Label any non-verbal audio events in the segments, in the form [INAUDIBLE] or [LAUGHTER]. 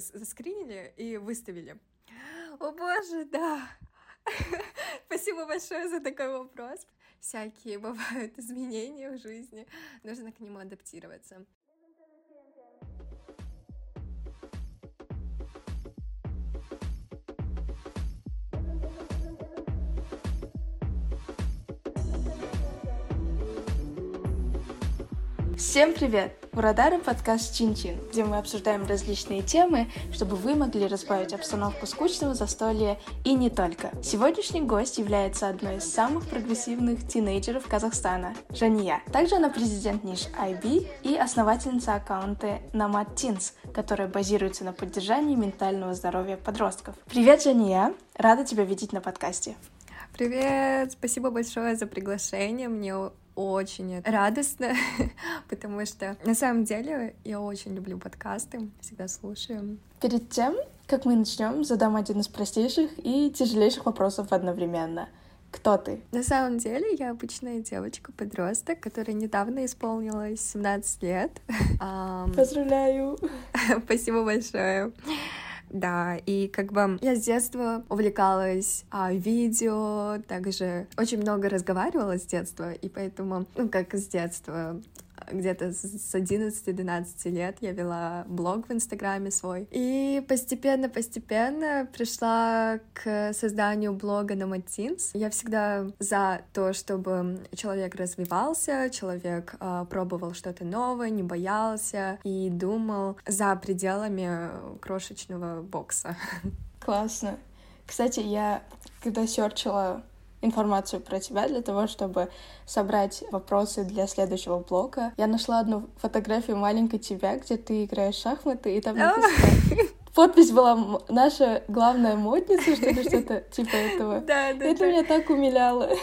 заскринили и выставили. О боже, да. [LAUGHS] Спасибо большое за такой вопрос. Всякие бывают изменения в жизни, нужно к нему адаптироваться. Всем привет! В Радаре подкаст Чин-Чин, где мы обсуждаем различные темы, чтобы вы могли разбавить обстановку скучного застолья и не только. Сегодняшний гость является одной из самых прогрессивных тинейджеров Казахстана – Жания. Также она президент ниш IB и основательница аккаунта Nomad Teens, которая базируется на поддержании ментального здоровья подростков. Привет, Жания! Рада тебя видеть на подкасте. Привет! Спасибо большое за приглашение. Мне очень радостно, [LAUGHS] потому что на самом деле я очень люблю подкасты, всегда слушаю. Перед тем, как мы начнем, задам один из простейших и тяжелейших вопросов одновременно. Кто ты? На самом деле я обычная девочка-подросток, которая недавно исполнилась 17 лет. [LAUGHS] Поздравляю! [LAUGHS] Спасибо большое. Да, и как бы я с детства увлекалась а, видео, также очень много разговаривала с детства, и поэтому, ну, как с детства, где-то с 11-12 лет я вела блог в Инстаграме свой. И постепенно-постепенно пришла к созданию блога на Матинс. Я всегда за то, чтобы человек развивался, человек э, пробовал что-то новое, не боялся и думал за пределами крошечного бокса. Классно. Кстати, я когда серчила информацию про тебя для того, чтобы собрать вопросы для следующего блока. Я нашла одну фотографию маленькой тебя, где ты играешь в шахматы, и там написано подпись была наша главная модница, что ли, [LAUGHS] что-то типа этого. Да, да. Это да. меня так умиляло. [LAUGHS]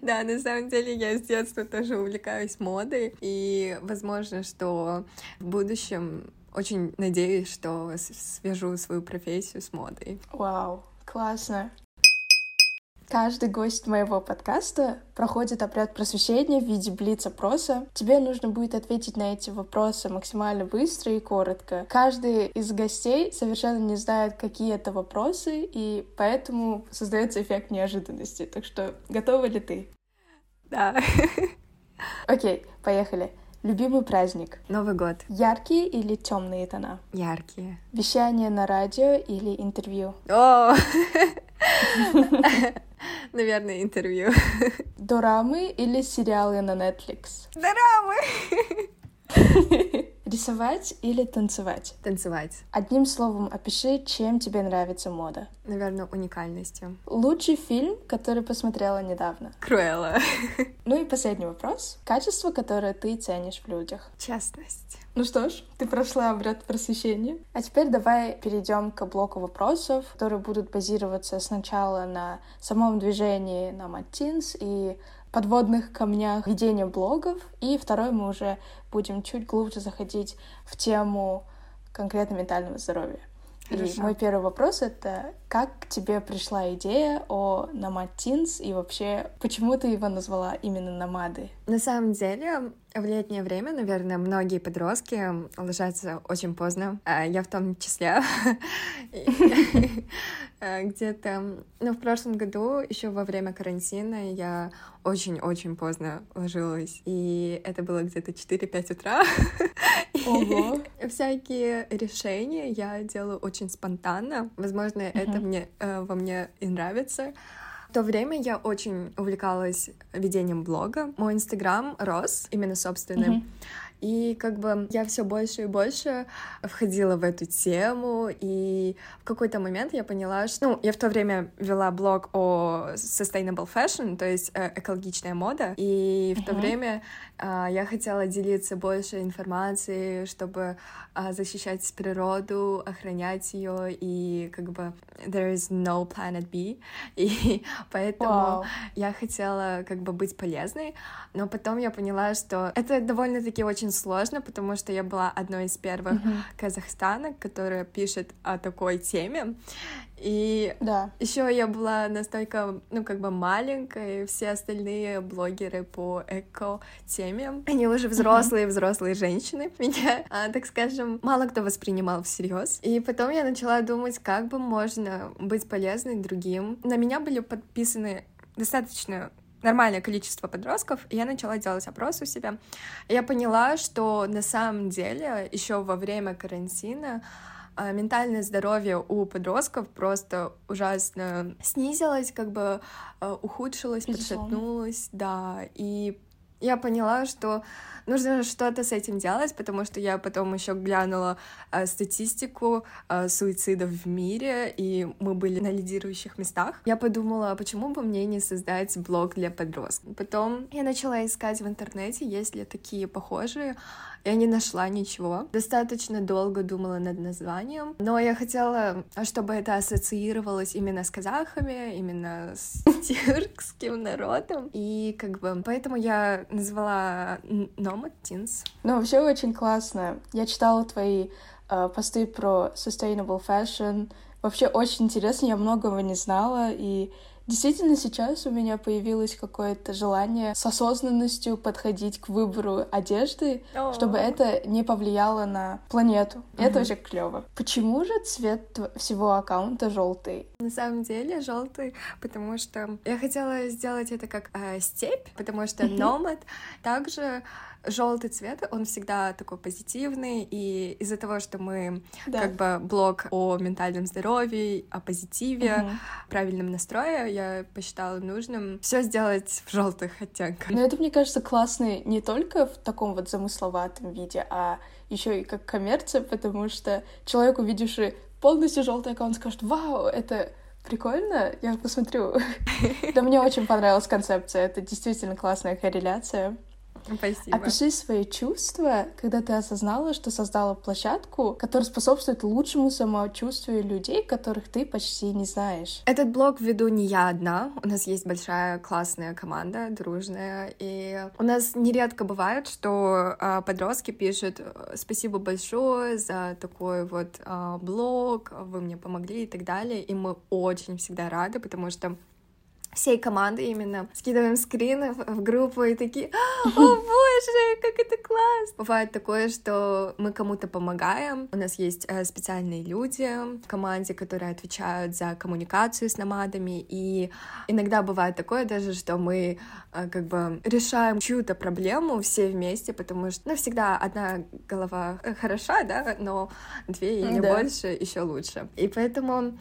Да, на самом деле я с детства тоже увлекаюсь модой, и возможно, что в будущем очень надеюсь, что свяжу свою профессию с модой. Вау, классно. Каждый гость моего подкаста проходит обряд просвещения в виде блиц-опроса. Тебе нужно будет ответить на эти вопросы максимально быстро и коротко. Каждый из гостей совершенно не знает, какие это вопросы, и поэтому создается эффект неожиданности. Так что готова ли ты? Да. Окей, поехали. Любимый праздник? Новый год. Яркие или темные тона? Яркие. Вещание на радио или интервью? О! [LAUGHS] [LAUGHS] Наверное, интервью. Дорамы или сериалы на Netflix? Дорамы! [LAUGHS] Рисовать или танцевать? Танцевать. Одним словом, опиши, чем тебе нравится мода. Наверное, уникальностью. Лучший фильм, который посмотрела недавно? Круэлла. [LAUGHS] Ну и последний вопрос. Качество, которое ты ценишь в людях? Честность. Ну что ж, ты прошла обряд просвещения. А теперь давай перейдем к блоку вопросов, которые будут базироваться сначала на самом движении на Маттинс и подводных камнях ведения блогов. И второй мы уже будем чуть глубже заходить в тему конкретно ментального здоровья. Хорошо. И мой первый вопрос — это как к тебе пришла идея о Nomad Teens и вообще почему ты его назвала именно Номады? На самом деле, в летнее время, наверное, многие подростки ложатся очень поздно. А я в том числе. [LAUGHS] [LAUGHS] Э, где-то, ну, в прошлом году, еще во время карантина, я очень-очень поздно ложилась. И это было где-то 4-5 утра. [LAUGHS] Ого. [LAUGHS] Всякие решения я делаю очень спонтанно. Возможно, это мне э, во мне и нравится. В то время я очень увлекалась ведением блога. Мой инстаграм рос именно собственным. Mm-hmm. И как бы я все больше и больше входила в эту тему, и в какой-то момент я поняла, что... Ну, я в то время вела блог о sustainable fashion, то есть э, экологичная мода, и в то время я хотела делиться больше информацией, чтобы э, защищать природу, охранять ее, и как бы there is no planet B, [LAUGHS] и поэтому wow. я хотела как бы быть полезной, но потом я поняла, что это довольно-таки очень сложно, потому что я была одной из первых mm-hmm. казахстанок, которая пишет о такой теме. И да. еще я была настолько, ну, как бы маленькой, все остальные блогеры по эко-теме, они уже взрослые, взрослые женщины, [LAUGHS] меня, а, так скажем, мало кто воспринимал всерьез. И потом я начала думать, как бы можно быть полезной другим. На меня были подписаны достаточно нормальное количество подростков, и я начала делать опрос у себя. Я поняла, что на самом деле еще во время карантина ментальное здоровье у подростков просто ужасно снизилось, как бы а, ухудшилось, Безусловно. подшатнулось, да, и я поняла, что нужно что-то с этим делать, потому что я потом еще глянула э, статистику э, суицидов в мире, и мы были на лидирующих местах. Я подумала, почему бы мне не создать блог для подростков. Потом я начала искать в интернете, есть ли такие похожие я не нашла ничего. Достаточно долго думала над названием, но я хотела, чтобы это ассоциировалось именно с казахами, именно с [LAUGHS] тюркским народом, и как бы поэтому я назвала Nomad Teens. Ну, вообще очень классно. Я читала твои э, посты про sustainable fashion. Вообще очень интересно, я многого не знала, и Действительно, сейчас у меня появилось какое-то желание с осознанностью подходить к выбору одежды, oh. чтобы это не повлияло на планету. Mm-hmm. Это очень клево. Почему же цвет всего аккаунта желтый? На самом деле желтый, потому что я хотела сделать это как э, степь, потому что номад также желтый цвет, он всегда такой позитивный, и из-за того, что мы да. как бы блог о ментальном здоровье, о позитиве, угу. правильном настрое, я посчитала нужным все сделать в желтых оттенках. Но это, мне кажется, классно не только в таком вот замысловатом виде, а еще и как коммерция, потому что человек, увидевший полностью желтый аккаунт, скажет, вау, это прикольно, я посмотрю. [LAUGHS] Да мне очень понравилась концепция, это действительно классная корреляция. Спасибо. Опиши свои чувства, когда ты осознала, что создала площадку, которая способствует лучшему самочувствию людей, которых ты почти не знаешь. Этот блог веду не я одна. У нас есть большая классная команда, дружная. И у нас нередко бывает, что э, подростки пишут «Спасибо большое за такой вот э, блог, вы мне помогли» и так далее. И мы очень всегда рады, потому что всей команды именно скидываем скрины в группу и такие, о боже, как это класс! Бывает такое, что мы кому-то помогаем, у нас есть э, специальные люди в команде, которые отвечают за коммуникацию с намадами, и иногда бывает такое даже, что мы э, как бы решаем чью-то проблему все вместе, потому что, ну, всегда одна голова э, хороша, да, но две или да. больше еще лучше. И поэтому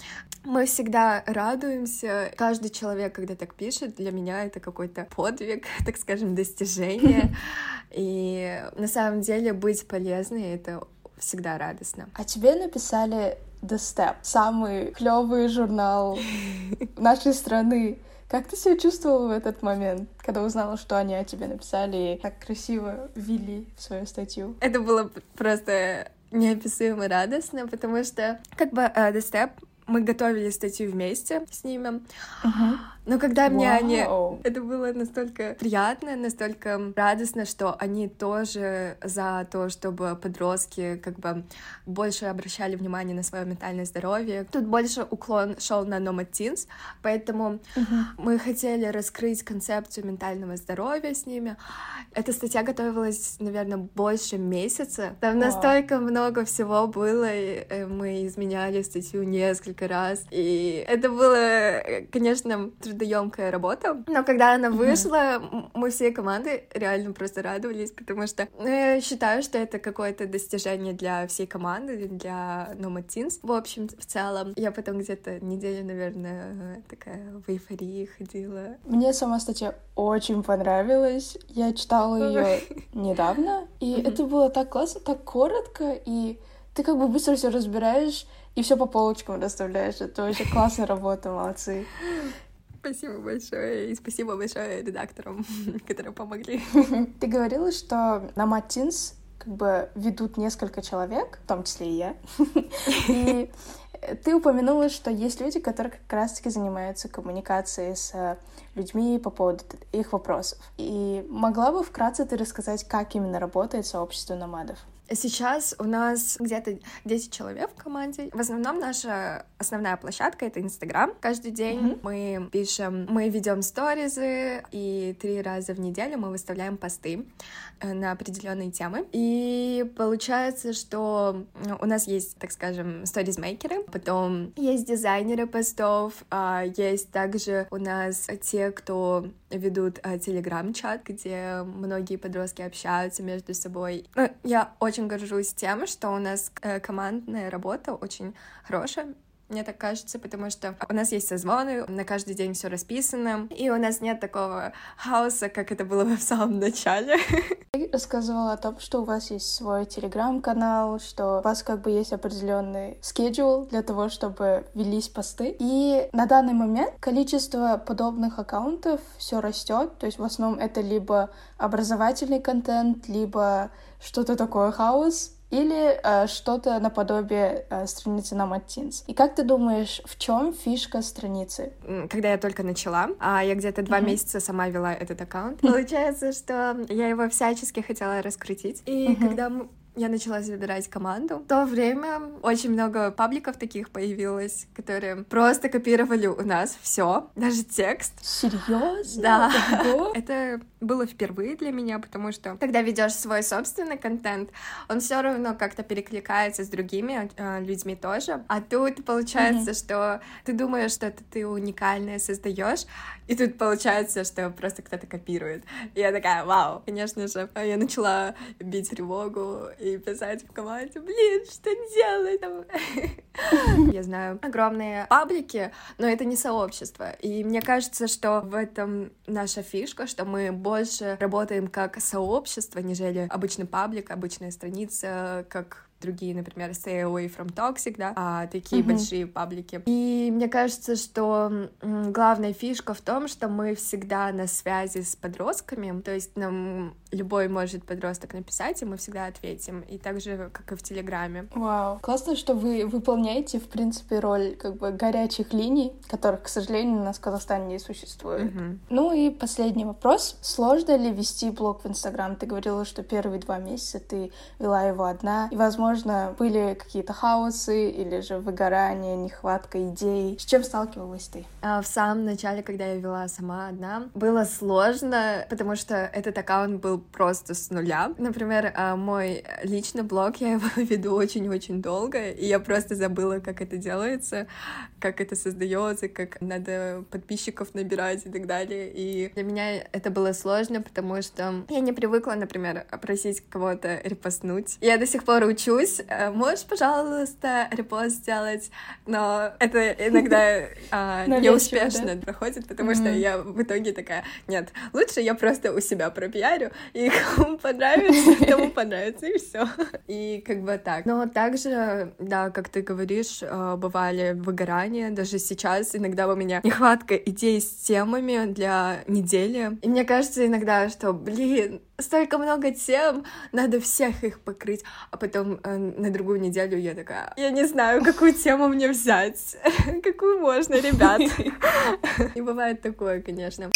мы всегда радуемся. Каждый человек, когда так пишет, для меня это какой-то подвиг, [LAUGHS] так скажем, достижение. [LAUGHS] И на самом деле быть полезной — это всегда радостно. А тебе написали The Step, самый клевый журнал [LAUGHS] нашей страны. Как ты себя чувствовала в этот момент, когда узнала, что они о тебе написали и так красиво ввели в свою статью? Это было просто неописуемо радостно, потому что как бы uh, The Step мы готовили статью вместе с ними. Uh-huh. Но когда мне wow. они... Это было настолько приятно, настолько радостно, что они тоже за то, чтобы подростки как бы больше обращали внимание на свое ментальное здоровье. Тут больше уклон шел на Nomad Teens, поэтому uh-huh. мы хотели раскрыть концепцию ментального здоровья с ними. Эта статья готовилась, наверное, больше месяца. Там wow. настолько много всего было, и э, мы изменяли статью несколько раз. И это было, конечно, трудоемкая работа. Но когда она вышла, мы всей команды реально просто радовались, потому что ну, я считаю, что это какое-то достижение для всей команды, для Nomad Teens. В общем, в целом, я потом где-то неделю, наверное, такая в эйфории ходила. Мне сама статья очень понравилась. Я читала ее недавно, и это было так классно, так коротко, и ты как бы быстро все разбираешь и все по полочкам расставляешь. Это очень классная работа, молодцы. Спасибо большое, и спасибо большое редакторам, [LAUGHS] которые помогли. [LAUGHS] Ты говорила, что на Матинс как бы ведут несколько человек, в том числе и я. [LAUGHS] И ты упомянула, что есть люди, которые как раз-таки занимаются коммуникацией с людьми по поводу их вопросов. И могла бы вкратце ты рассказать, как именно работает сообщество номадов? Сейчас у нас где-то 10 человек в команде. В основном наша основная площадка — это Инстаграм. Каждый день mm-hmm. мы пишем, мы ведем сторизы, и три раза в неделю мы выставляем посты э, на определенные темы. И получается, что у нас есть, так скажем, сторизмейкеры, потом есть дизайнеры постов, а есть также у нас те, кто ведут э, телеграм-чат, где многие подростки общаются между собой. Ну, я очень горжусь тем, что у нас э, командная работа очень хорошая, мне так кажется, потому что у нас есть созвоны, на каждый день все расписано, и у нас нет такого хаоса, как это было в самом начале. [LAUGHS] Ты рассказывала о том, что у вас есть свой телеграм-канал, что у вас как бы есть определенный скедул для того, чтобы велись посты. И на данный момент количество подобных аккаунтов все растет, то есть в основном это либо образовательный контент, либо что-то такое хаос, или э, что-то наподобие э, страницы на Маттинс. И как ты думаешь, в чем фишка страницы? Когда я только начала, а я где-то два mm-hmm. месяца сама вела этот аккаунт, получается, что я его всячески хотела раскрутить. И mm-hmm. когда я начала выбирать команду. В то время очень много пабликов таких появилось, которые просто копировали у нас все, даже текст. Серьезно? Да. Это было впервые для меня, потому что когда ведешь свой собственный контент, он все равно как-то перекликается с другими э, людьми тоже. А тут получается, mm-hmm. что ты думаешь, что это ты уникальное создаешь, и тут получается, что просто кто-то копирует. И я такая, вау, конечно же. Я начала бить тревогу и писать в команде, блин, что делать? [LAUGHS] Я знаю огромные паблики, но это не сообщество. И мне кажется, что в этом наша фишка, что мы больше работаем как сообщество, нежели обычный паблик, обычная страница, как другие, например, Stay Away from Toxic, да, а такие mm-hmm. большие паблики. И мне кажется, что главная фишка в том, что мы всегда на связи с подростками, то есть нам любой может подросток написать, и мы всегда ответим, и так же, как и в Телеграме. Вау, классно, что вы выполняете, в принципе, роль как бы горячих линий, которых, к сожалению, у нас в Казахстане не существует. Mm-hmm. Ну и последний вопрос. Сложно ли вести блог в Инстаграм? Ты говорила, что первые два месяца ты вела его одна, и, возможно, возможно, были какие-то хаосы или же выгорание, нехватка идей. С чем сталкивалась ты? А, в самом начале, когда я вела сама одна, было сложно, потому что этот аккаунт был просто с нуля. Например, а, мой личный блог, я его [LAUGHS] веду очень-очень долго, и я просто забыла, как это делается, как это создается, как надо подписчиков набирать и так далее. И для меня это было сложно, потому что я не привыкла, например, просить кого-то репостнуть. Я до сих пор учусь учусь, э, можешь, пожалуйста, репост сделать, но это иногда а, [LAUGHS] неуспешно проходит, потому что я в итоге такая, нет, лучше я просто у себя пропиарю, и [LAUGHS] кому понравится, тому [LAUGHS] понравится, и все. И как бы так. Но также, да, как ты говоришь, э, бывали выгорания, даже сейчас иногда у меня нехватка идей с темами для недели. И мне кажется иногда, что, блин, столько много тем, надо всех их покрыть. А потом э, на другую неделю я такая, я не знаю, какую тему мне взять, [LAUGHS] какую можно, ребят. [LAUGHS] И бывает такое, конечно.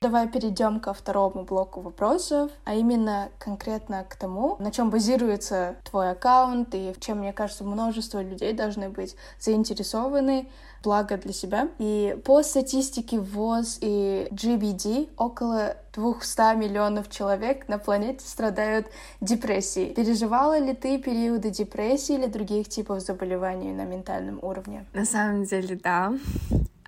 Давай перейдем ко второму блоку вопросов, а именно конкретно к тому, на чем базируется твой аккаунт и в чем, мне кажется, множество людей должны быть заинтересованы, благо для себя. И по статистике ВОЗ и GBD около 200 миллионов человек на планете страдают депрессией. Переживала ли ты периоды депрессии или других типов заболеваний на ментальном уровне? На самом деле, да.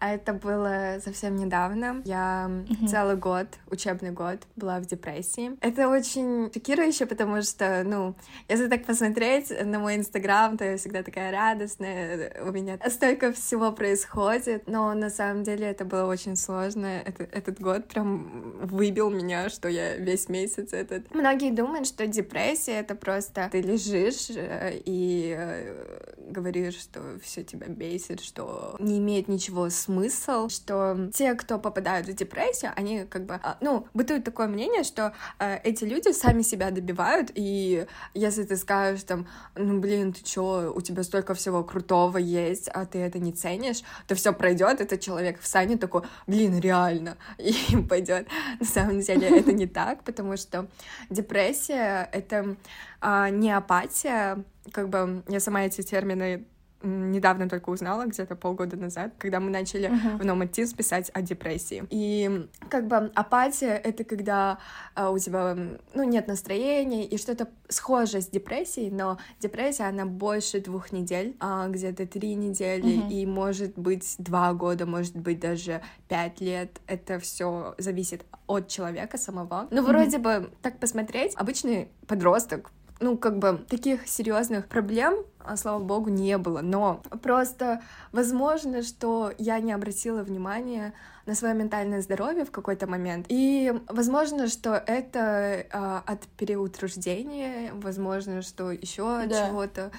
А это было совсем недавно. Я mm-hmm. целый год, учебный год, была в депрессии. Это очень шокирующе, потому что, ну, если так посмотреть на мой инстаграм, то я всегда такая радостная, у меня столько всего происходит, но на самом деле это было очень сложно. Это, этот год прям выбил меня, что я весь месяц этот... Многие думают, что депрессия — это просто ты лежишь э, и э, говоришь, что все тебя бесит, что не имеет ничего смысл, что те, кто попадают в депрессию, они как бы, а, ну, бытует такое мнение, что э, эти люди сами себя добивают, и если ты скажешь там, ну, блин, ты чё, у тебя столько всего крутого есть, а ты это не ценишь, то все пройдет, этот человек встанет такой, блин, реально, [LAUGHS] и пойдет. На самом деле это не так, потому что депрессия — это а, не апатия, как бы я сама эти термины недавно только узнала, где-то полгода назад, когда мы начали uh-huh. в Номатис писать о депрессии. И как бы апатия — это когда а, у тебя, ну, нет настроения и что-то схожее с депрессией, но депрессия, она больше двух недель, а, где-то три недели, uh-huh. и может быть два года, может быть даже пять лет. Это все зависит от человека самого. Ну, uh-huh. вроде бы, так посмотреть, обычный подросток ну, как бы таких серьезных проблем, а, слава богу, не было. Но просто возможно, что я не обратила внимания на свое ментальное здоровье в какой-то момент. И возможно, что это э, от переутруждения, возможно, что еще да. чего-то.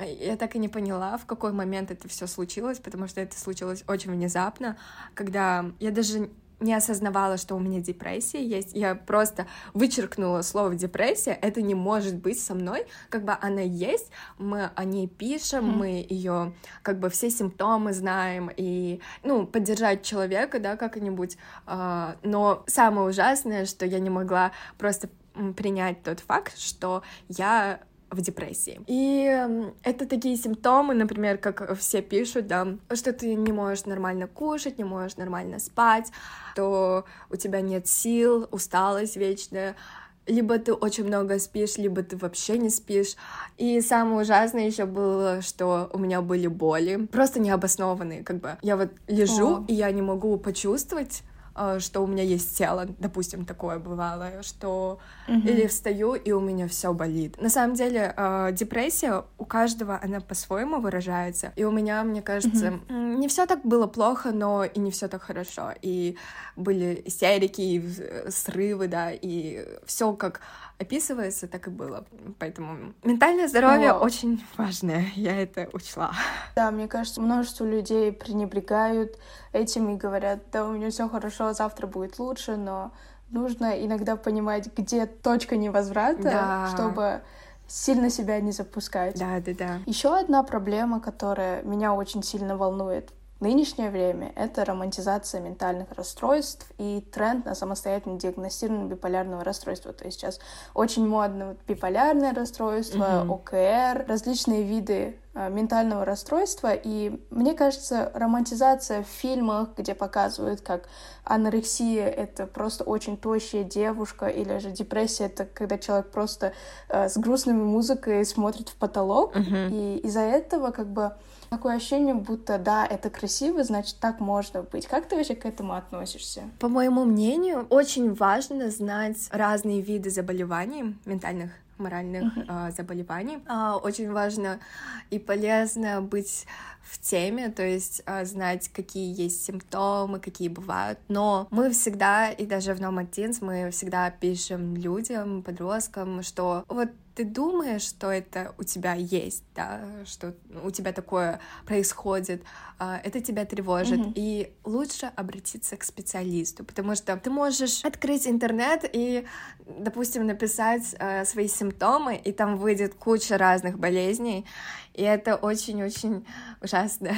Я так и не поняла, в какой момент это все случилось, потому что это случилось очень внезапно, когда я даже не осознавала, что у меня депрессия есть. Я просто вычеркнула слово депрессия. Это не может быть со мной. Как бы она есть, мы о ней пишем, мы ее как бы все симптомы знаем и ну поддержать человека, да, как-нибудь. Э, но самое ужасное, что я не могла просто принять тот факт, что я в депрессии. И это такие симптомы, например, как все пишут, да, что ты не можешь нормально кушать, не можешь нормально спать, то у тебя нет сил, усталость вечная, либо ты очень много спишь, либо ты вообще не спишь. И самое ужасное еще было, что у меня были боли, просто необоснованные, как бы. Я вот лежу, О. и я не могу почувствовать что у меня есть тело, допустим, такое бывало, что mm-hmm. или встаю и у меня все болит. На самом деле э, депрессия у каждого она по-своему выражается, и у меня, мне кажется, mm-hmm. не все так было плохо, но и не все так хорошо, и были истерики, и срывы, да, и все как описывается, так и было. Поэтому ментальное здоровье О. очень важное, я это учла. Да, мне кажется, множество людей пренебрегают этим и говорят, да, у меня все хорошо, завтра будет лучше, но нужно иногда понимать, где точка невозврата, да. чтобы сильно себя не запускать. Да, да, да. Еще одна проблема, которая меня очень сильно волнует нынешнее время — это романтизация ментальных расстройств и тренд на самостоятельно диагностирование биполярного расстройства. То есть сейчас очень модно биполярное расстройство, mm-hmm. ОКР, различные виды э, ментального расстройства. И мне кажется, романтизация в фильмах, где показывают, как анорексия — это просто очень тощая девушка, или же депрессия — это когда человек просто э, с грустной музыкой смотрит в потолок. Mm-hmm. И из-за этого как бы Такое ощущение, будто да, это красиво, значит, так можно быть. Как ты вообще к этому относишься? По моему мнению, очень важно знать разные виды заболеваний ментальных моральных э, заболеваний. Э, очень важно и полезно быть в теме, то есть э, знать, какие есть симптомы, какие бывают. Но мы всегда, и даже в Номад мы всегда пишем людям, подросткам, что вот ты думаешь, что это у тебя есть, да, что у тебя такое происходит, а, это тебя тревожит, mm-hmm. и лучше обратиться к специалисту, потому что ты можешь открыть интернет и, допустим, написать э, свои симптомы, и там выйдет куча разных болезней, и это очень-очень ужасно.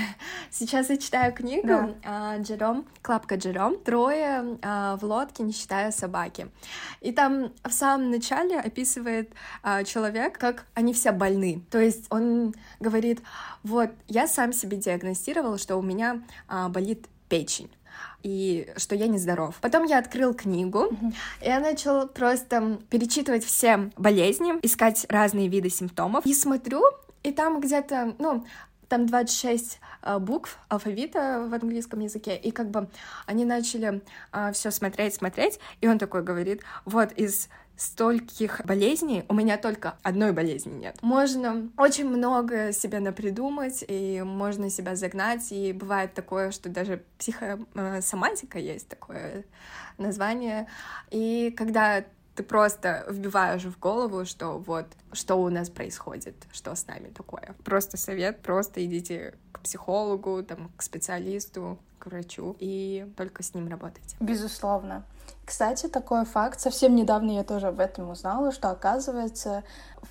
Сейчас я читаю книгу да. Джером, Клапка Джером, «Трое а, в лодке, не считая собаки». И там в самом начале описывает а, человек, как они все больны. То есть он говорит, вот, я сам себе диагностировал, что у меня а, болит печень и что я нездоров. Потом я открыл книгу, mm-hmm. и я начал просто перечитывать все болезни, искать разные виды симптомов. И смотрю, и там где-то, ну, там 26 э, букв алфавита в английском языке, и как бы они начали э, все смотреть, смотреть, и он такой говорит, вот из стольких болезней, у меня только одной болезни нет. Можно очень много себе напридумать, и можно себя загнать, и бывает такое, что даже психосоматика есть такое название, и когда ты просто вбиваешь в голову, что вот, что у нас происходит, что с нами такое. Просто совет, просто идите к психологу, там, к специалисту, к врачу и только с ним работать. Безусловно. Кстати, такой факт, совсем недавно я тоже об этом узнала, что оказывается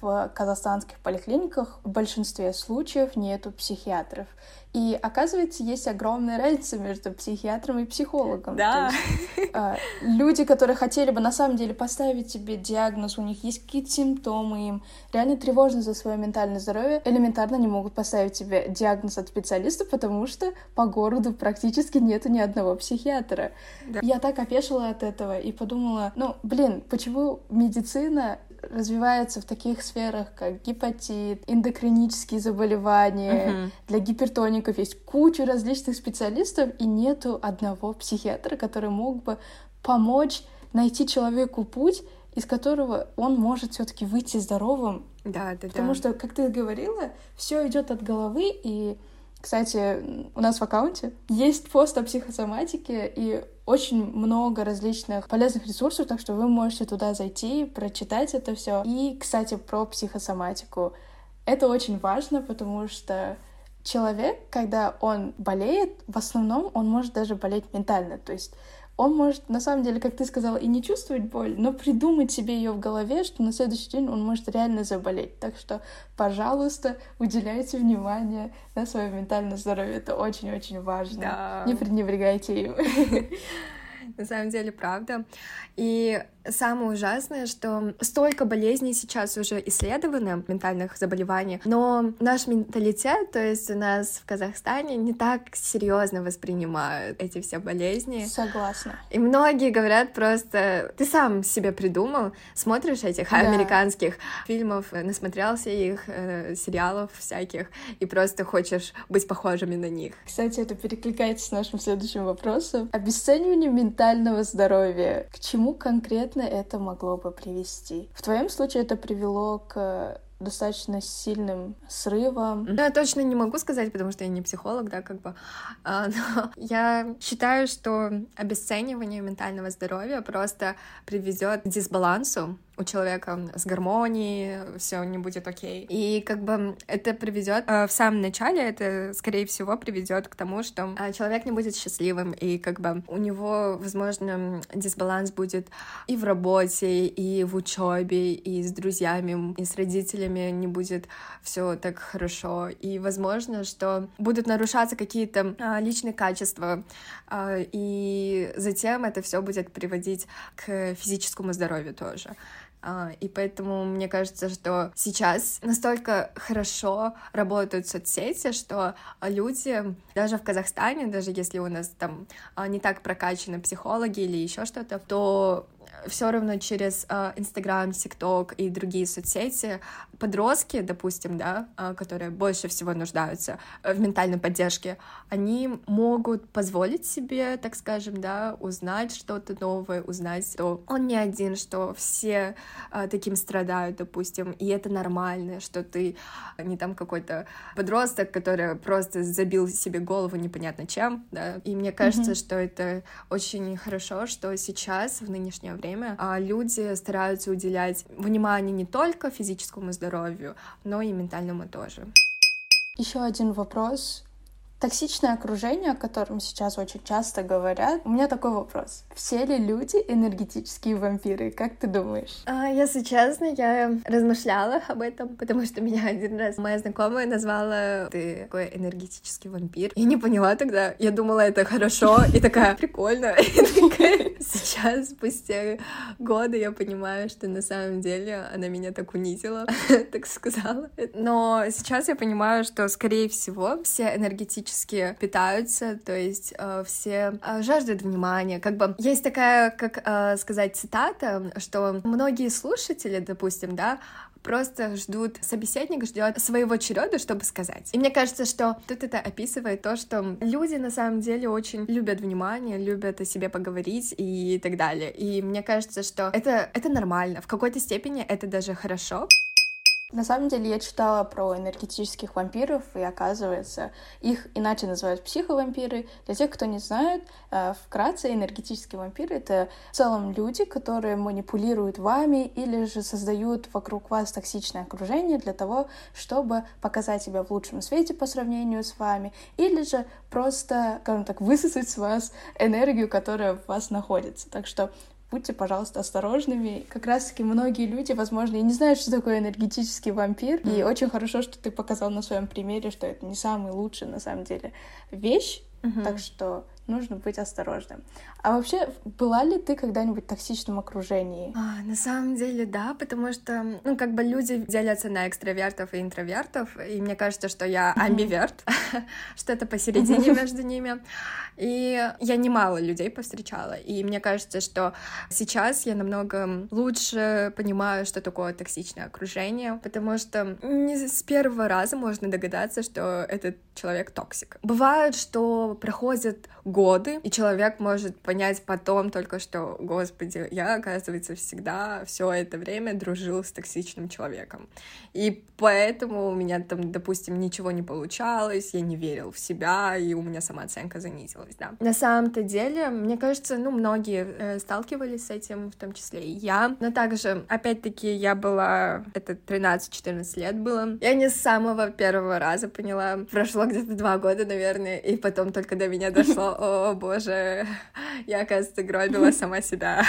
в казахстанских поликлиниках в большинстве случаев нету психиатров. И оказывается, есть огромная разница между психиатром и психологом. Да. есть, э, люди, которые хотели бы на самом деле поставить тебе диагноз, у них есть какие-то симптомы, им реально тревожно за свое ментальное здоровье, элементарно не могут поставить тебе диагноз от специалиста, потому что по городу практически нету ни одного психиатра. Да. Я так опешила от этого и подумала, ну, блин, почему медицина развивается в таких сферах, как гепатит, эндокринические заболевания. Uh-huh. Для гипертоников есть куча различных специалистов, и нету одного психиатра, который мог бы помочь найти человеку путь, из которого он может все-таки выйти здоровым. Да, да, Потому да. что, как ты говорила, все идет от головы, и кстати, у нас в аккаунте есть пост о психосоматике и очень много различных полезных ресурсов, так что вы можете туда зайти, прочитать это все. И, кстати, про психосоматику. Это очень важно, потому что человек, когда он болеет, в основном он может даже болеть ментально. То есть он может, на самом деле, как ты сказала, и не чувствовать боль, но придумать себе ее в голове, что на следующий день он может реально заболеть. Так что, пожалуйста, уделяйте внимание на свое ментальное здоровье. Это очень-очень важно. Да. Не пренебрегайте им. [LAUGHS] [LAUGHS] На самом деле, правда. И самое ужасное, что столько болезней сейчас уже исследовано, ментальных заболеваний, но наш менталитет, то есть у нас в Казахстане, не так серьезно воспринимают эти все болезни. Согласна. И многие говорят просто, ты сам себе придумал, смотришь этих да. американских фильмов, насмотрелся их, э, сериалов всяких, и просто хочешь быть похожими на них. Кстати, это перекликается с нашим следующим вопросом. Обесценивание ментального здоровья. К чему конкретно это могло бы привести? В твоем случае это привело к достаточно сильным срывом. Я точно не могу сказать, потому что я не психолог, да, как бы. [LAUGHS] А, но я считаю, что обесценивание ментального здоровья просто приведет к дисбалансу у человека с гармонией, все не будет окей. И как бы это приведет э, в самом начале, это скорее всего приведет к тому, что э, человек не будет счастливым, и как бы у него, возможно, дисбаланс будет и в работе, и в учебе, и с друзьями, и с родителями не будет все так хорошо. И возможно, что будут нарушаться какие-то э, личные качества, и затем это все будет приводить к физическому здоровью тоже. А, и поэтому мне кажется, что сейчас настолько хорошо работают соцсети, что люди даже в Казахстане, даже если у нас там а, не так прокачаны психологи или еще что-то, то все равно через а, Инстаграм, ТикТок и другие соцсети подростки, допустим, да, uh, которые больше всего нуждаются в ментальной поддержке, они могут позволить себе, так скажем, да, узнать что-то новое, узнать, что он не один, что все uh, таким страдают, допустим, и это нормально, что ты не там какой-то подросток, который просто забил себе голову непонятно чем, да, и мне кажется, mm-hmm. что это очень хорошо, что сейчас в нынешнее время а люди стараются уделять внимание не только физическому здоровью, но и ментальному тоже. Еще один вопрос. Токсичное окружение, о котором сейчас очень часто говорят. У меня такой вопрос. Все ли люди энергетические вампиры? Как ты думаешь? А, если честно, я размышляла об этом, потому что меня один раз моя знакомая назвала ты такой энергетический вампир. Я не поняла тогда. Я думала, это хорошо. И такая, прикольно. [LAUGHS] Сейчас, спустя годы, я понимаю, что на самом деле она меня так унизила, [LAUGHS] так сказала. Но сейчас я понимаю, что, скорее всего, все энергетические периодически питаются, то есть э, все э, жаждут внимания. Как бы есть такая, как э, сказать, цитата, что многие слушатели, допустим, да, просто ждут, собеседник ждет своего череда, чтобы сказать. И мне кажется, что тут это описывает то, что люди на самом деле очень любят внимание, любят о себе поговорить и так далее. И мне кажется, что это, это нормально. В какой-то степени это даже хорошо. На самом деле я читала про энергетических вампиров, и оказывается, их иначе называют психовампиры. Для тех, кто не знает, э, вкратце энергетические вампиры — это в целом люди, которые манипулируют вами или же создают вокруг вас токсичное окружение для того, чтобы показать себя в лучшем свете по сравнению с вами, или же просто, скажем так, высосать с вас энергию, которая в вас находится. Так что будьте, пожалуйста, осторожными. Как раз-таки многие люди, возможно, и не знают, что такое энергетический вампир. Mm. И очень хорошо, что ты показал на своем примере, что это не самый лучший, на самом деле, вещь. Mm-hmm. Так что нужно быть осторожным. А вообще, была ли ты когда-нибудь в токсичном окружении? А, на самом деле, да, потому что, ну, как бы люди делятся на экстравертов и интровертов, и мне кажется, что я амбиверт, [LAUGHS] что-то посередине между ними. И я немало людей повстречала, и мне кажется, что сейчас я намного лучше понимаю, что такое токсичное окружение, потому что не с первого раза можно догадаться, что этот человек токсик. Бывает, что проходят годы, и человек может понять потом только, что, господи, я, оказывается, всегда все это время дружил с токсичным человеком. И поэтому у меня там, допустим, ничего не получалось, я не верил в себя, и у меня самооценка занизилась, да. На самом-то деле, мне кажется, ну, многие э, сталкивались с этим, в том числе и я. Но также, опять-таки, я была, это 13-14 лет было. Я не с самого первого раза поняла. Прошло где-то два года, наверное, и потом только до меня дошло, [LAUGHS] о боже, я, оказывается, гробила сама себя.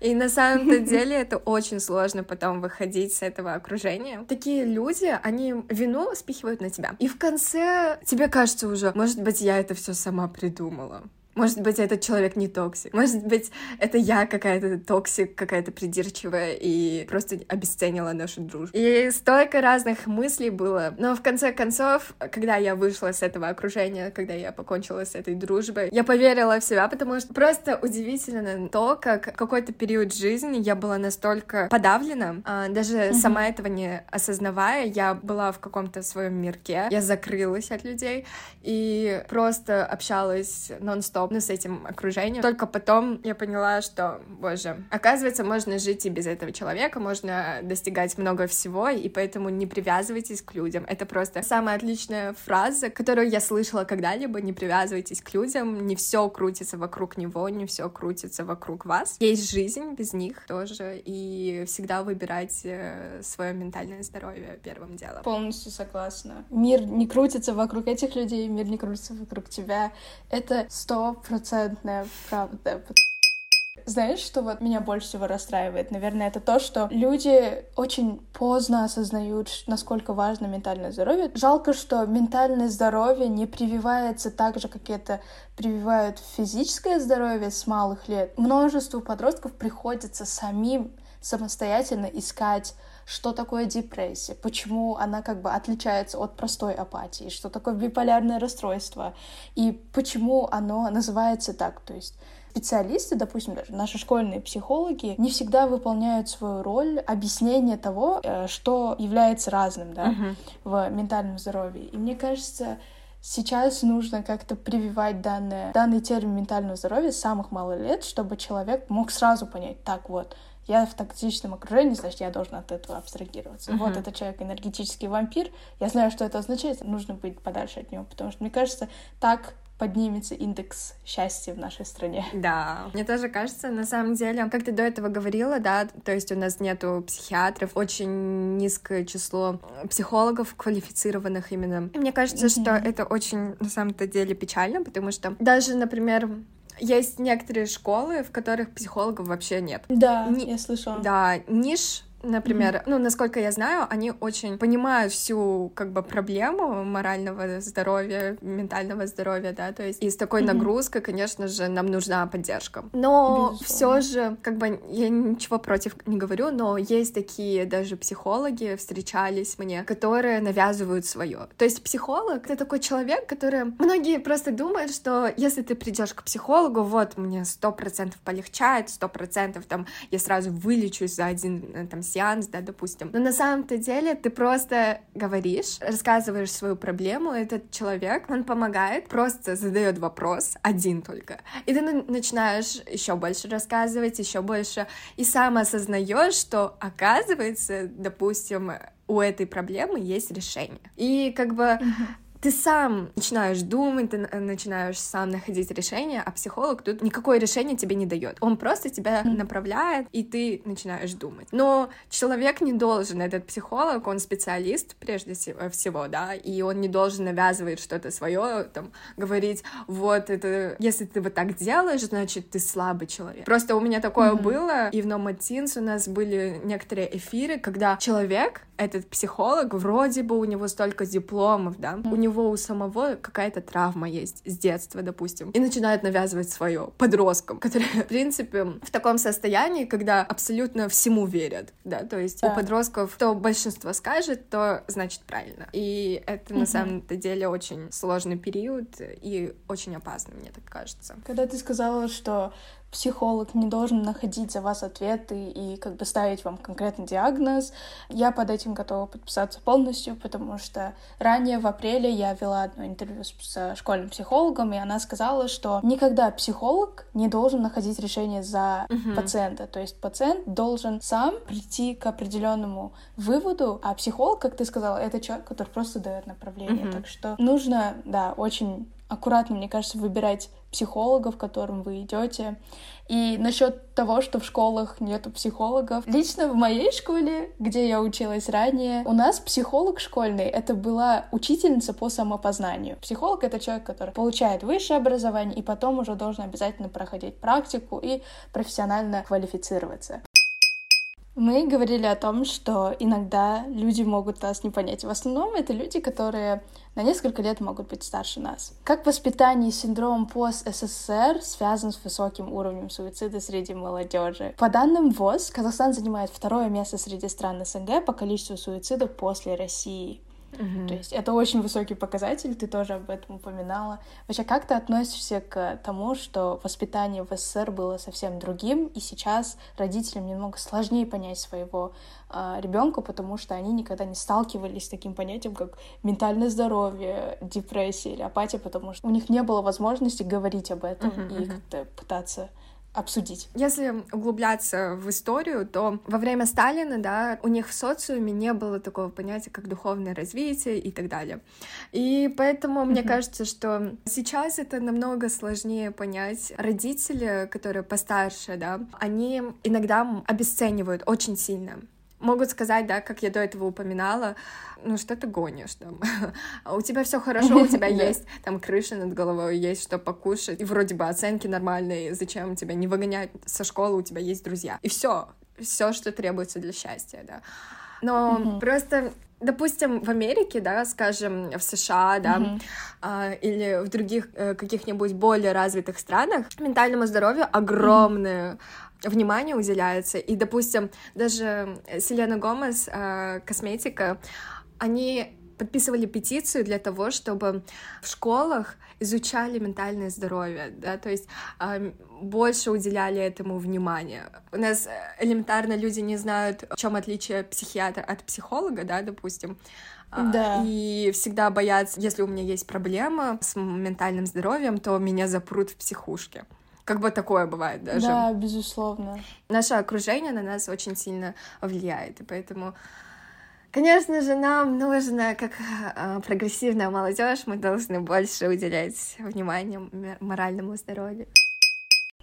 И на самом-то [LAUGHS] деле это очень сложно потом выходить с этого окружения. Такие люди, они вину спихивают на тебя. И в конце тебе кажется уже, может быть, я это все сама придумала. Может быть, этот человек не токсик. Может быть, это я какая-то токсик, какая-то придирчивая и просто обесценила нашу дружбу. И столько разных мыслей было. Но в конце концов, когда я вышла с этого окружения, когда я покончила с этой дружбой, я поверила в себя, потому что просто удивительно то, как какой-то период жизни я была настолько подавлена, а, даже mm-hmm. сама этого не осознавая, я была в каком-то своем мирке, я закрылась от людей и просто общалась нон-стоп удобно с этим окружением. Только потом я поняла, что, боже, оказывается, можно жить и без этого человека, можно достигать много всего, и поэтому не привязывайтесь к людям. Это просто самая отличная фраза, которую я слышала когда-либо. Не привязывайтесь к людям, не все крутится вокруг него, не все крутится вокруг вас. Есть жизнь без них тоже, и всегда выбирать э, свое ментальное здоровье первым делом. Полностью согласна. Мир не крутится вокруг этих людей, мир не крутится вокруг тебя. Это сто стопроцентная правда. Знаешь, что вот меня больше всего расстраивает? Наверное, это то, что люди очень поздно осознают, насколько важно ментальное здоровье. Жалко, что ментальное здоровье не прививается так же, как это прививают физическое здоровье с малых лет. Множеству подростков приходится самим самостоятельно искать что такое депрессия, почему она как бы отличается от простой апатии, что такое биполярное расстройство и почему оно называется так. То есть специалисты, допустим, даже наши школьные психологи, не всегда выполняют свою роль объяснения того, э, что является разным да, uh-huh. в ментальном здоровье. И мне кажется, сейчас нужно как-то прививать данное, данный термин ментального здоровья с самых малых лет, чтобы человек мог сразу понять, так вот, я в токсичном окружении, значит, я должен от этого абстрагироваться. Uh-huh. Вот этот человек энергетический вампир. Я знаю, что это означает. Нужно быть подальше от него, потому что, мне кажется, так поднимется индекс счастья в нашей стране. Да, мне тоже кажется, на самом деле, как ты до этого говорила, да, то есть у нас нету психиатров, очень низкое число психологов квалифицированных именно. И мне кажется, mm-hmm. что это очень на самом-то деле печально, потому что даже, например, есть некоторые школы, в которых психологов вообще нет. Да, Ни... я слышала. Да, ниш например, mm-hmm. ну, насколько я знаю, они очень понимают всю, как бы, проблему морального здоровья, ментального здоровья, да, то есть и с такой mm-hmm. нагрузкой, конечно же, нам нужна поддержка. Но все же, как бы, я ничего против не говорю, но есть такие даже психологи, встречались мне, которые навязывают свое. То есть психолог — это такой человек, который... Многие просто думают, что если ты придешь к психологу, вот, мне сто процентов полегчает, сто процентов там я сразу вылечусь за один, э, там, сеанс, да, допустим. Но на самом-то деле ты просто говоришь, рассказываешь свою проблему, этот человек, он помогает, просто задает вопрос, один только. И ты начинаешь еще больше рассказывать, еще больше, и сам осознаешь, что оказывается, допустим, у этой проблемы есть решение. И как бы ты сам начинаешь думать, ты начинаешь сам находить решение, а психолог тут никакое решение тебе не дает. Он просто тебя mm. направляет, и ты начинаешь думать. Но человек не должен, этот психолог, он специалист прежде всего, да, и он не должен навязывать что-то свое, там, говорить, вот это, если ты вот так делаешь, значит, ты слабый человек. Просто у меня такое mm-hmm. было, и в Номатинс у нас были некоторые эфиры, когда человек, этот психолог, вроде бы у него столько дипломов, да, mm-hmm. у него у самого какая-то травма есть с детства, допустим, и начинает навязывать свое подросткам, которые, в принципе, в таком состоянии, когда абсолютно всему верят, да, то есть да. у подростков то большинство скажет, то значит правильно. И это угу. на самом-то деле очень сложный период и очень опасный, мне так кажется. Когда ты сказала, что психолог не должен находить за вас ответы и как бы ставить вам конкретный диагноз. Я под этим готова подписаться полностью, потому что ранее в апреле я вела одно интервью с, с школьным психологом, и она сказала, что никогда психолог не должен находить решение за uh-huh. пациента. То есть пациент должен сам прийти к определенному выводу, а психолог, как ты сказала, это человек, который просто дает направление. Uh-huh. Так что нужно, да, очень аккуратно, мне кажется, выбирать психологов, к которым вы идете. И насчет того, что в школах нету психологов. Лично в моей школе, где я училась ранее, у нас психолог школьный — это была учительница по самопознанию. Психолог — это человек, который получает высшее образование и потом уже должен обязательно проходить практику и профессионально квалифицироваться. Мы говорили о том, что иногда люди могут нас не понять. В основном это люди, которые на несколько лет могут быть старше нас. Как воспитание синдрома пост-СССР связан с высоким уровнем суицида среди молодежи? По данным ВОЗ, Казахстан занимает второе место среди стран СНГ по количеству суицидов после России. Угу. То есть это очень высокий показатель, ты тоже об этом упоминала. Вообще, как ты относишься к тому, что воспитание в СССР было совсем другим, и сейчас родителям немного сложнее понять своего э, ребенка, потому что они никогда не сталкивались с таким понятием, как ментальное здоровье, депрессия или апатия, потому что у них не было возможности говорить об этом угу, и угу. как-то пытаться обсудить. Если углубляться в историю, то во время Сталина, да, у них в социуме не было такого понятия, как духовное развитие и так далее. И поэтому mm-hmm. мне кажется, что сейчас это намного сложнее понять. Родители, которые постарше, да, они иногда обесценивают очень сильно могут сказать, да, как я до этого упоминала, ну что ты гонишь там? [LAUGHS] у тебя все хорошо, у тебя [LAUGHS] есть там крыша над головой, есть что покушать, и вроде бы оценки нормальные, зачем тебя не выгонять со школы, у тебя есть друзья. И все, все, что требуется для счастья, да. Но просто допустим, в Америке, да, скажем, в США, да, mm-hmm. а, или в других э, каких-нибудь более развитых странах, ментальному здоровью огромное mm-hmm внимание уделяется. И, допустим, даже Селена Гомес, э, косметика, они подписывали петицию для того, чтобы в школах изучали ментальное здоровье, да, то есть э, больше уделяли этому внимания. У нас элементарно люди не знают, в чем отличие психиатра от психолога, да, допустим. А, да. И всегда боятся, если у меня есть проблема с ментальным здоровьем, то меня запрут в психушке. Как бы такое бывает даже. Да, безусловно. Наше окружение на нас очень сильно влияет, и поэтому Конечно же, нам нужно, как э, прогрессивная молодежь, мы должны больше уделять внимание моральному здоровью.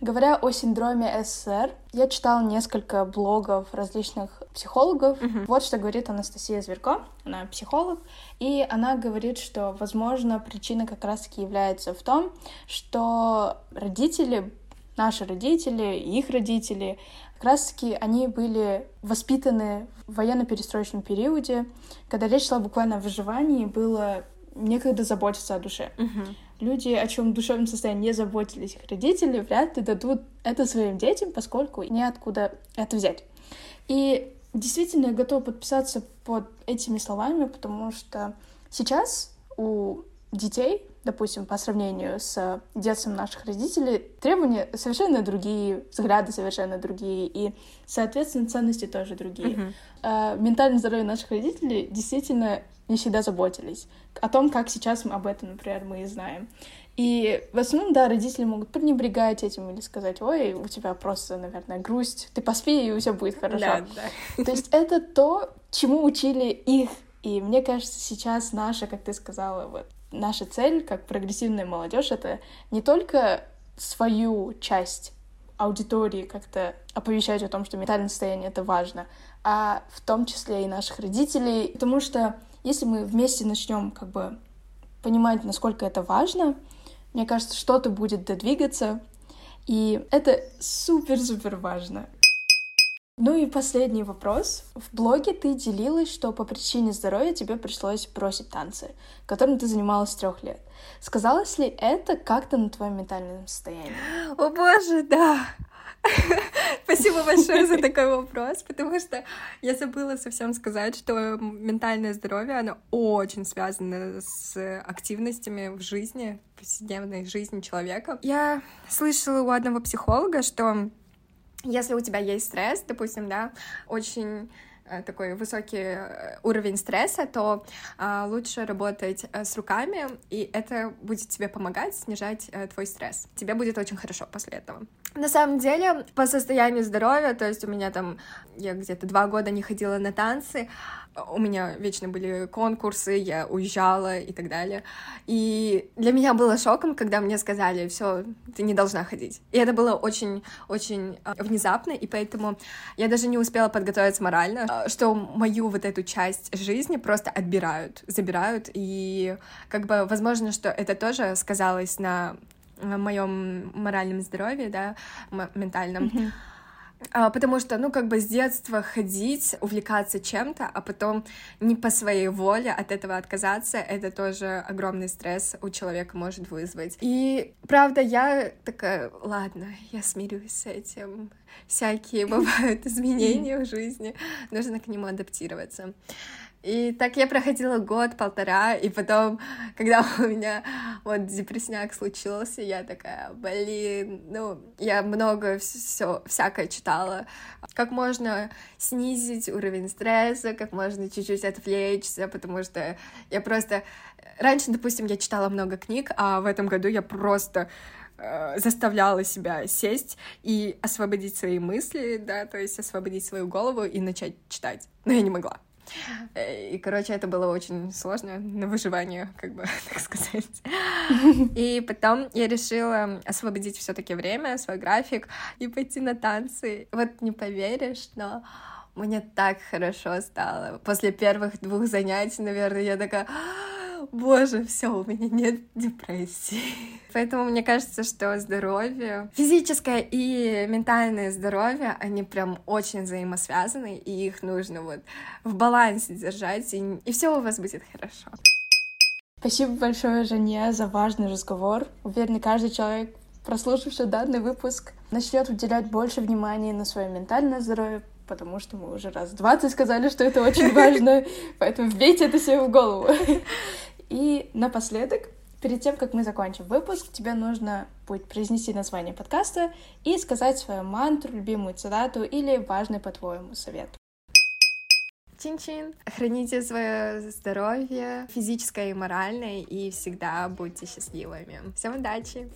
Говоря о синдроме СССР, я читала несколько блогов различных психологов. Uh-huh. Вот что говорит Анастасия Зверко, она психолог, и она говорит, что, возможно, причина как раз-таки является в том, что родители, наши родители, их родители, как раз-таки они были воспитаны в военно-перестроечном периоде, когда речь шла буквально о выживании, было некогда заботиться о душе. Uh-huh люди, о чем в душевном состоянии не заботились их родители, вряд ли дадут это своим детям, поскольку неоткуда это взять. И действительно я готова подписаться под этими словами, потому что сейчас у детей, допустим, по сравнению с детством наших родителей, требования совершенно другие, взгляды совершенно другие, и, соответственно, ценности тоже другие. Uh-huh. Ментальное здоровье наших родителей действительно не всегда заботились о том, как сейчас мы об этом, например, мы и знаем. И в основном, да, родители могут пренебрегать этим или сказать, ой, у тебя просто, наверное, грусть, ты поспи, и все будет хорошо. Да, да. То есть это то, чему учили их. И мне кажется, сейчас наша, как ты сказала, вот наша цель, как прогрессивная молодежь, это не только свою часть аудитории как-то оповещать о том, что ментальное состояние это важно, а в том числе и наших родителей, потому что если мы вместе начнем как бы понимать, насколько это важно, мне кажется, что-то будет додвигаться, и это супер-супер важно. Ну и последний вопрос. В блоге ты делилась, что по причине здоровья тебе пришлось бросить танцы, которым ты занималась с трех лет. Сказалось ли это как-то на твоем ментальном состоянии? О боже, да! [LAUGHS] Спасибо большое за такой вопрос, потому что я забыла совсем сказать, что ментальное здоровье, оно очень связано с активностями в жизни, в повседневной жизни человека. Я слышала у одного психолога, что если у тебя есть стресс, допустим, да, очень такой высокий э, уровень стресса, то а, лучше работать э, с руками, и это будет тебе помогать снижать твой стресс. Тебе будет очень хорошо после этого. На самом деле, по состоянию здоровья, то есть у меня там, я где-то два года не ходила на танцы, у меня вечно были конкурсы, я уезжала и так далее. И для меня было шоком, когда мне сказали, все, ты не должна ходить. И это было очень-очень а, внезапно, и поэтому я даже не успела подготовиться морально, а, что мою вот эту часть жизни просто отбирают, забирают, и как бы возможно, что это тоже сказалось на моем моральном здоровье, да, ментальном. Mm-hmm. Потому что, ну, как бы с детства ходить, увлекаться чем-то, а потом не по своей воле от этого отказаться, это тоже огромный стресс у человека может вызвать. И, правда, я такая, ладно, я смирюсь с этим. Всякие [LAUGHS] бывают изменения в жизни, нужно к нему адаптироваться. И так я проходила год-полтора, и потом, когда [LAUGHS] у меня вот депрессняк случился, я такая, блин, ну, я много все всякое читала. Как можно снизить уровень стресса, как можно чуть-чуть отвлечься, потому что я просто... Раньше, допустим, я читала много книг, а в этом году я просто э, заставляла себя сесть и освободить свои мысли, да, то есть освободить свою голову и начать читать. Но я не могла. И, короче, это было очень сложно на выживание, как бы, [LAUGHS] так сказать. И потом я решила освободить все таки время, свой график и пойти на танцы. Вот не поверишь, но мне так хорошо стало. После первых двух занятий, наверное, я такая боже, все, у меня нет депрессии. Поэтому мне кажется, что здоровье, физическое и ментальное здоровье, они прям очень взаимосвязаны, и их нужно вот в балансе держать, и, и все у вас будет хорошо. Спасибо большое, Жене, за важный разговор. Уверена, каждый человек, прослушавший данный выпуск, начнет уделять больше внимания на свое ментальное здоровье, потому что мы уже раз 20 сказали, что это очень [LAUGHS] важно, поэтому вбейте это себе в голову. И напоследок, перед тем, как мы закончим выпуск, тебе нужно будет произнести название подкаста и сказать свою мантру, любимую цитату или важный, по-твоему, совет. Чин-чин. Храните свое здоровье, физическое и моральное, и всегда будьте счастливыми. Всем удачи!